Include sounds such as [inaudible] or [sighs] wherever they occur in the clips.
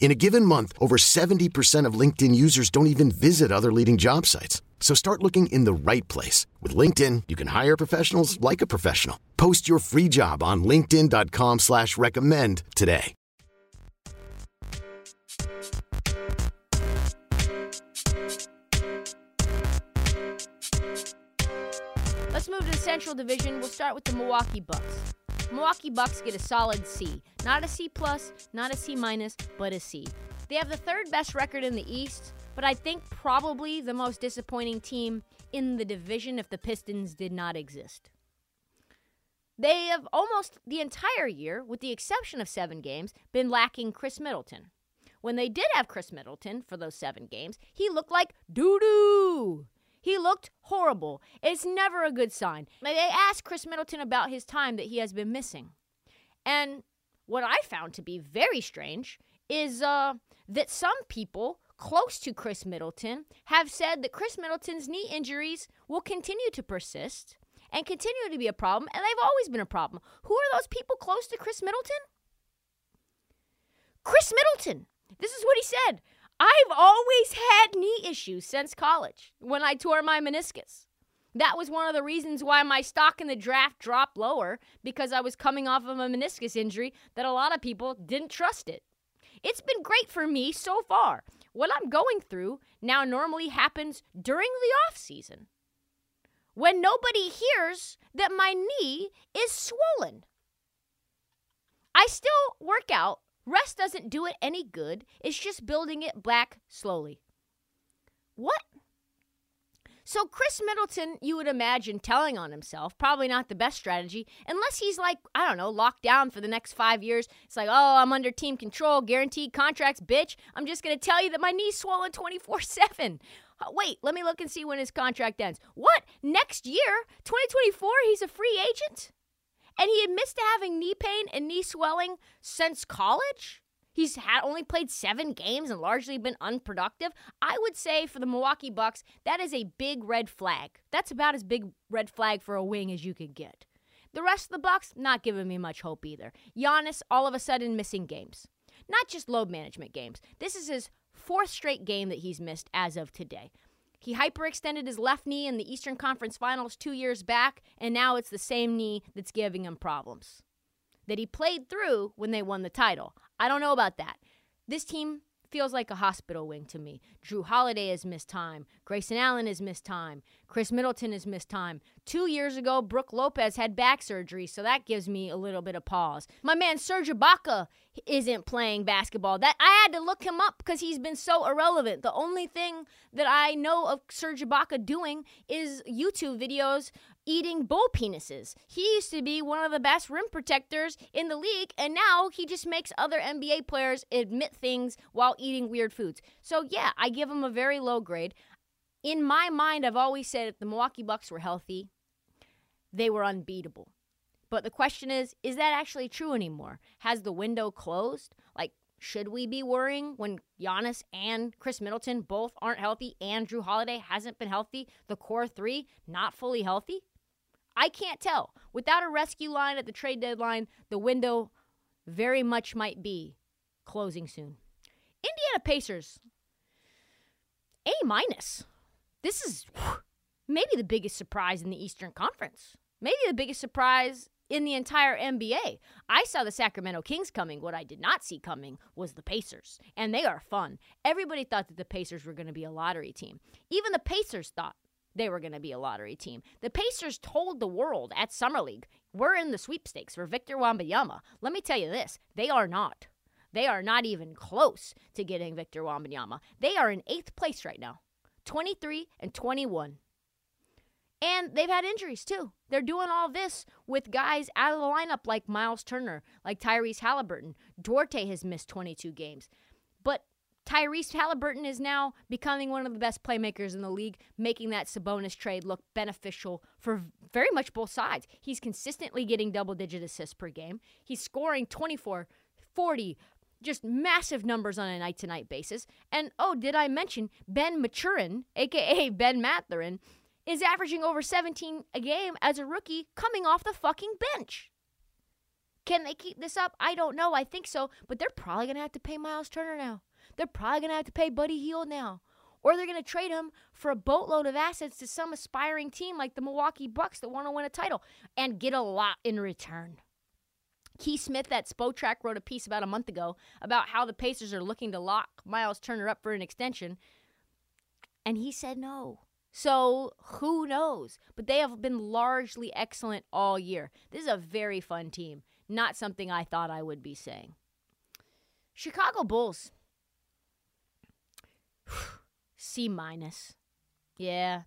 In a given month, over 70% of LinkedIn users don't even visit other leading job sites. So start looking in the right place. With LinkedIn, you can hire professionals like a professional. Post your free job on linkedin.com slash recommend today. Let's move to the Central Division. We'll start with the Milwaukee Bucks. Milwaukee Bucks get a solid C. Not a C plus, not a C minus, but a C. They have the third best record in the East, but I think probably the most disappointing team in the division if the Pistons did not exist. They have almost the entire year, with the exception of seven games, been lacking Khris Middleton. When they did have Khris Middleton for those seven games, he looked like doo doo. He looked horrible. It's never a good sign. They asked Khris Middleton about his time that he has been missing. And what I found to be very strange is uh, that some people close to Khris Middleton have said that Khris Middleton's knee injuries will continue to persist and continue to be a problem, and they've always been a problem. Who are those people close to Khris Middleton? Khris Middleton. This is what he said. I've always had knee issues since college when I tore my meniscus. That was one of the reasons why my stock in the draft dropped lower because I was coming off of a meniscus injury that a lot of people didn't trust it. It's been great for me so far. What I'm going through now normally happens during the off season when nobody hears that my knee is swollen. I still work out Rest doesn't do it any good. It's just building it back slowly. What? So, Khris Middleton, you would imagine telling on himself, probably not the best strategy, unless he's like, I don't know, locked down for the next five years. It's like, oh, I'm under team control, guaranteed contracts, bitch. I'm just going to tell you that my knee's swollen 24 7. Uh, wait, let me look and see when his contract ends. What? Next year? 2024? He's a free agent? And he admits to having knee pain and knee swelling since college. He's had only played seven games and largely been unproductive. I would say for the Milwaukee Bucks, that is a big red flag. That's about as big red flag for a wing as you could get. The rest of the Bucks not giving me much hope either. Giannis all of a sudden missing games. Not just load management games. This is his fourth straight game that he's missed as of today. He hyperextended his left knee in the Eastern Conference Finals two years back, and now it's the same knee that's giving him problems. That he played through when they won the title. I don't know about that. This team feels like a hospital wing to me. Jrue Holiday has missed time. Grayson Allen has missed time. Khris Middleton has missed time. Two years ago, Brook Lopez had back surgery, so that gives me a little bit of pause. My man Serge Ibaka isn't playing basketball. That I had to look him up because he's been so irrelevant. The only thing that I know of Serge Ibaka doing is YouTube videos eating bull penises. He used to be one of the best rim protectors in the league, and now he just makes other NBA players admit things while eating weird foods. So, yeah, I give him a very low grade. In my mind, I've always said if the Milwaukee Bucks were healthy, they were unbeatable. But the question is, is that actually true anymore? Has the window closed? Like, should we be worrying when Giannis and Khris Middleton both aren't healthy and Jrue Holiday hasn't been healthy? The core three not fully healthy? I can't tell. Without a rescue line at the trade deadline, the window very much might be closing soon. Indiana Pacers, A minus. This is maybe the biggest surprise in the Eastern Conference. Maybe the biggest surprise in the entire NBA. I saw the Sacramento Kings coming. What I did not see coming was the Pacers, and they are fun. Everybody thought that the Pacers were going to be a lottery team. Even the Pacers thought they were going to be a lottery team. The Pacers told the world at Summer League, we're in the sweepstakes for Victor Wembanyama. Let me tell you this, they are not. They are not even close to getting Victor Wembanyama. They are in eighth place right now, 23 and 21. And they've had injuries too. They're doing all this with guys out of the lineup like Miles Turner, like Tyrese Halliburton. Duarte has missed 22 games. Tyrese Halliburton is now becoming one of the best playmakers in the league, making that Sabonis trade look beneficial for very much both sides. He's consistently getting double digit assists per game. He's scoring 24, 40, just massive numbers on a night to night basis. And oh, did I mention Ben Mathurin, aka Ben Mathurin, is averaging over 17 a game as a rookie coming off the fucking bench. Can they keep this up? I don't know. I think so, but they're probably going to have to pay Miles Turner now. They're probably going to have to pay Buddy Hield now. Or they're going to trade him for a boatload of assets to some aspiring team like the Milwaukee Bucks that want to win a title and get a lot in return. Keith Smith at Spotrac wrote a piece about a month ago about how the Pacers are looking to lock Miles Turner up for an extension. And he said no. So who knows? But they have been largely excellent all year. This is a very fun team. Not something I thought I would be saying. Chicago Bulls. [sighs] C minus. Yeah.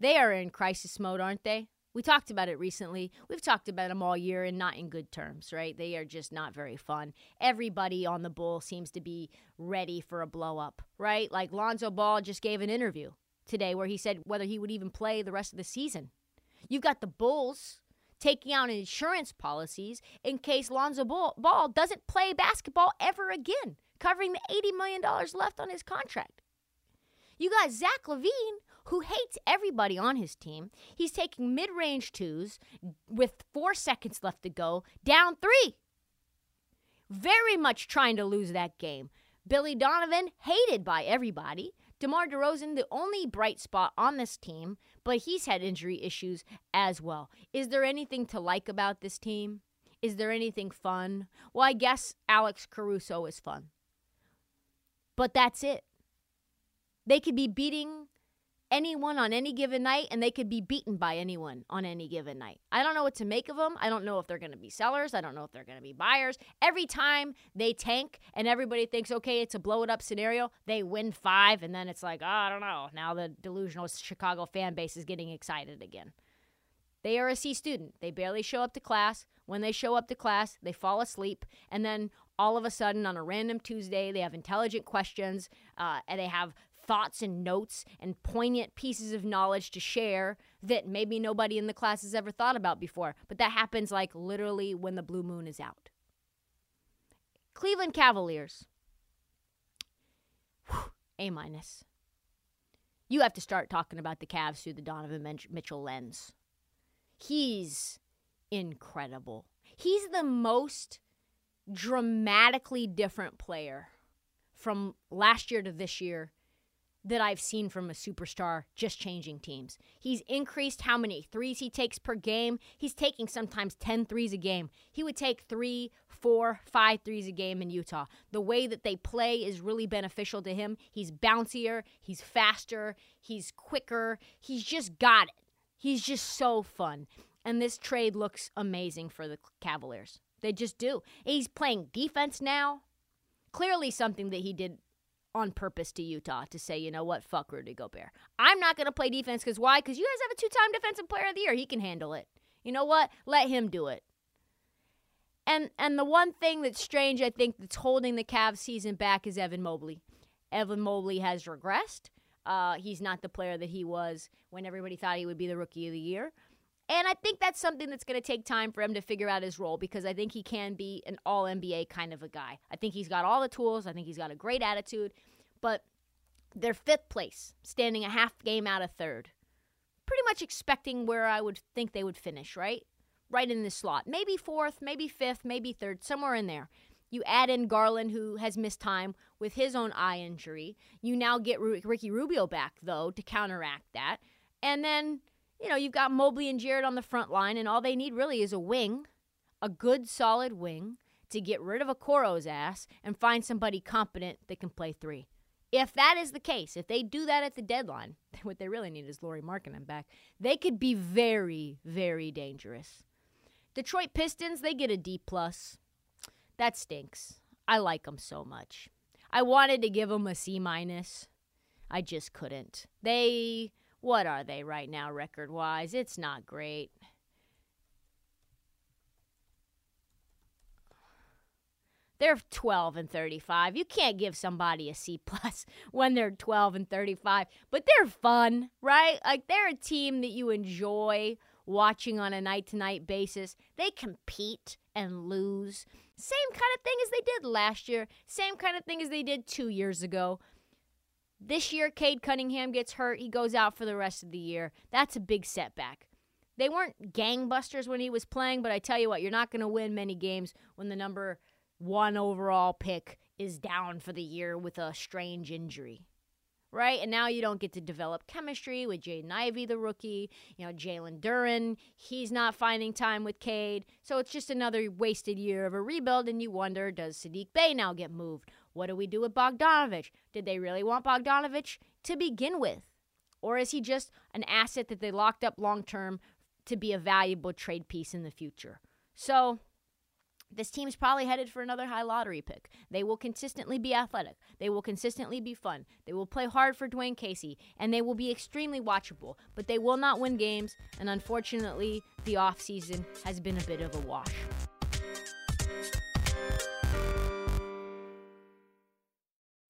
They are in crisis mode, aren't they? We talked about it recently. We've talked about them all year and not in good terms, right? They are just not very fun. Everybody on the Bull seems to be ready for a blow up, right? Like Lonzo Ball just gave an interview today where he said whether he would even play the rest of the season. You've got the Bulls taking out insurance policies in case Lonzo Ball doesn't play basketball ever again, covering the $80 million left on his contract. You got Zach LaVine, who hates everybody on his team. He's taking mid range twos with four seconds left to go, down three. Very much trying to lose that game. Billy Donovan, hated by everybody. DeMar DeRozan, the only bright spot on this team, but he's had injury issues as well. Is there anything to like about this team? Is there anything fun? Well, I guess Alex Caruso is fun. But that's it. They could be beating anyone on any given night and they could be beaten by anyone on any given night. I don't know what to make of them. I don't know if they're going to be sellers. I don't know if they're going to be buyers. Every time they tank and everybody thinks, okay, it's a blow it up scenario, they win five and then it's like, oh, I don't know. Now the delusional Chicago fan base is getting excited again. They are a C student. They barely show up to class. When they show up to class, they fall asleep. And then all of a sudden, on a random Tuesday, they have intelligent questions uh, and they have thoughts and notes and poignant pieces of knowledge to share that maybe nobody in the class has ever thought about before. But that happens like literally when the blue moon is out. Cleveland Cavaliers. A minus. You have to start talking about the Cavs through the Donovan Mitchell lens. He's incredible. He's the most dramatically different player from last year to this year that I've seen from a superstar just changing teams. He's increased how many threes he takes per game. He's taking sometimes 10 threes a game. He would take three, four, five threes a game in Utah. The way that they play is really beneficial to him. He's bouncier, he's faster, he's quicker. He's just got it. He's just so fun. And this trade looks amazing for the Cavaliers. They just do. He's playing defense now. Clearly, something that he did on purpose to Utah to say, you know what, fuck Rudy Gobert. I'm not going to play defense because why? Because you guys have a two time defensive player of the year. He can handle it. You know what? Let him do it. And and the one thing that's strange, I think, that's holding the Cavs season back is Evan Mobley. Evan Mobley has regressed. Uh, he's not the player that he was when everybody thought he would be the rookie of the year. And I think that's something that's going to take time for him to figure out his role because I think he can be an all NBA kind of a guy. I think he's got all the tools. I think he's got a great attitude. But they're fifth place, standing a half game out of third. Pretty much expecting where I would think they would finish, right? Right in this slot. Maybe fourth, maybe fifth, maybe third, somewhere in there. You add in Garland, who has missed time with his own eye injury. You now get Ricky Rubio back, though, to counteract that. And then you know, you've got Mobley and Jarrett on the front line, and all they need really is a wing, a good, solid wing, to get rid of Okoro's ass and find somebody competent that can play three. If that is the case, if they do that at the deadline, [laughs] what they really need is Lauri Markkanen back. They could be very, very dangerous. Detroit Pistons, they get a D plus. That stinks. I like them so much. I wanted to give them a C minus. I just couldn't. They, what are they right now, record wise? It's not great. They're 12 and 35. You can't give somebody a C plus [laughs] when they're 12 and 35, but they're fun, right? Like they're a team that you enjoy watching on a night to night basis. They compete and lose. Same kind of thing as they did last year, same kind of thing as they did two years ago. This year, Cade Cunningham gets hurt. He goes out for the rest of the year. That's a big setback. They weren't gangbusters when he was playing, but I tell you what, you're not going to win many games when the number one overall pick is down for the year with a strange injury. Right? And now you don't get to develop chemistry with Jaden Ivey, the rookie. You know, Jalen Duren, he's not finding time with Cade. So it's just another wasted year of a rebuild. And you wonder, does Saddiq Bey now get moved? What do we do with Bogdanovich? Did they really want Bogdanovich to begin with? Or is he just an asset that they locked up long term to be a valuable trade piece in the future? So this team's probably headed for another high lottery pick. They will consistently be athletic. They will consistently be fun. They will play hard for Dwane Casey, and they will be extremely watchable, but they will not win games, and unfortunately, the offseason has been a bit of a wash.